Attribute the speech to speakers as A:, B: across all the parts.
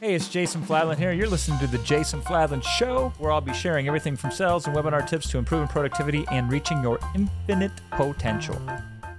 A: Hey, it's Jason Fladlien here. You're listening to The Jason Fladlien Show, where I'll be sharing everything from sales and webinar tips to improving productivity and reaching your infinite potential.
B: I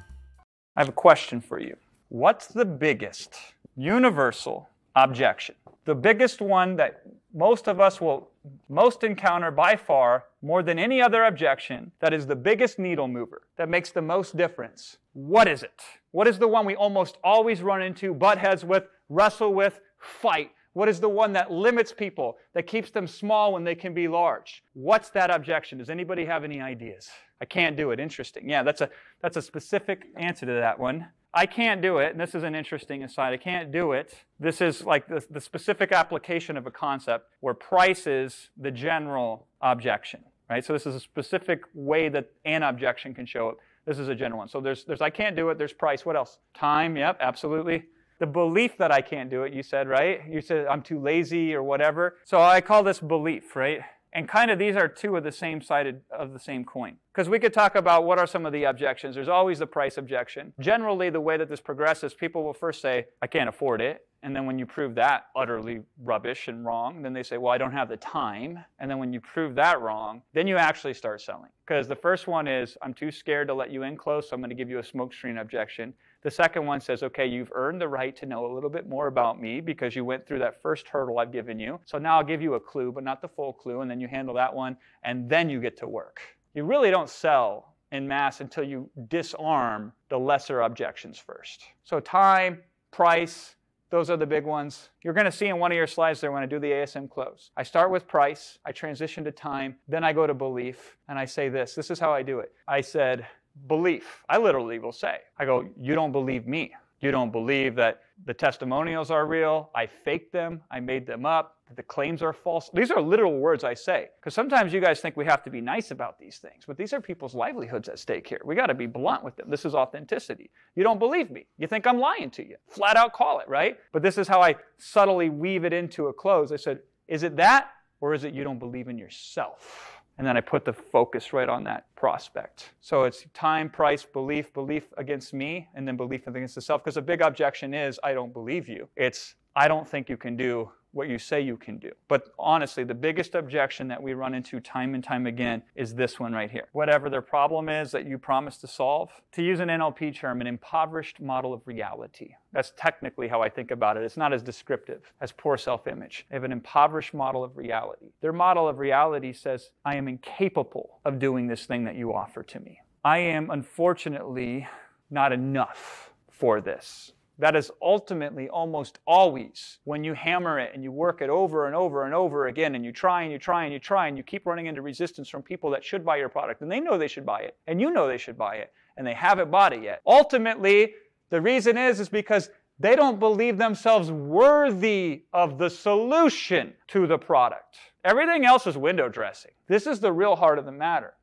B: have a question for you. What's the biggest universal objection? The biggest one that most of us will most encounter by far, more than any other objection, that is the biggest needle mover, that makes the most difference. What is it? What is the one we almost always run into, butt heads with, wrestle with, fight? What is the one that limits people, that keeps them small when they can be large? What's that objection? Does anybody have any ideas? I can't do it. Interesting. Yeah, that's a, that's a specific answer to that one. I can't do it, and this is an interesting aside. I can't do it. This is like the, the specific application of a concept where price is the general objection, right? So this is a specific way that an objection can show up. This is a general one. So there's, there's I can't do it. There's price. What else? Time. Yep, absolutely the belief that I can't do it, you said, right? You said I'm too lazy or whatever. So I call this belief, right? And kind of these are two of the same sided of the same coin. Because we could talk about what are some of the objections. There's always the price objection. Generally, the way that this progresses, people will first say, I can't afford it. And then when you prove that utterly rubbish and wrong, then they say, Well, I don't have the time. And then when you prove that wrong, then you actually start selling. Because the first one is, I'm too scared to let you in close, so I'm going to give you a smokescreen objection. The second one says, okay, you've earned the right to know a little bit more about me because you went through that first hurdle I've given you. So now I'll give you a clue, but not the full clue, and then you handle that one, and then you get to work. You really don't sell in mass until you disarm the lesser objections first. So time, price, those are the big ones. You're going to see in one of your slides there when I do the ASM close. I start with price, I transition to time, then I go to belief, and I say this. This is how I do it. I said, belief. I literally will say, I go, you don't believe me. You don't believe that the testimonials are real. I faked them. I made them up. The claims are false. These are literal words I say. Because sometimes you guys think we have to be nice about these things, but these are people's livelihoods at stake here. We got to be blunt with them. This is authenticity. You don't believe me. You think I'm lying to you. Flat out call it, right? But this is how I subtly weave it into a close. I said, is it that, or is it you don't believe in yourself? And then I put the focus right on that prospect. So it's time, price, belief, belief against me, and then belief against the self. Because a big objection is, I don't believe you. It's, I don't think you can do what you say you can do. But honestly, the biggest objection that we run into time and time again is this one right here. Whatever their problem is that you promise to solve, to use an NLP term, an impoverished model of reality. That's technically how I think about it. It's not as descriptive as poor self image. They have an impoverished model of reality. Their model of reality says, I am incapable of doing this thing that you offer to me. I am unfortunately not enough for this. That is ultimately almost always when you hammer it and you work it over and over and over again and you try and you try and you try and you keep running into resistance from people that should buy your product and they know they should buy it and you know they should buy it and they haven't bought it yet. Ultimately, the reason is is because they don't believe themselves worthy of the solution to the product. Everything else is window dressing. This is the real heart of the matter.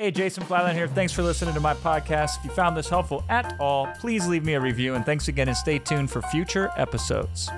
A: Hey, Jason Fladlien here. Thanks for listening to my podcast. If you found this helpful at all, please leave me a review. And thanks again, and stay tuned for future episodes.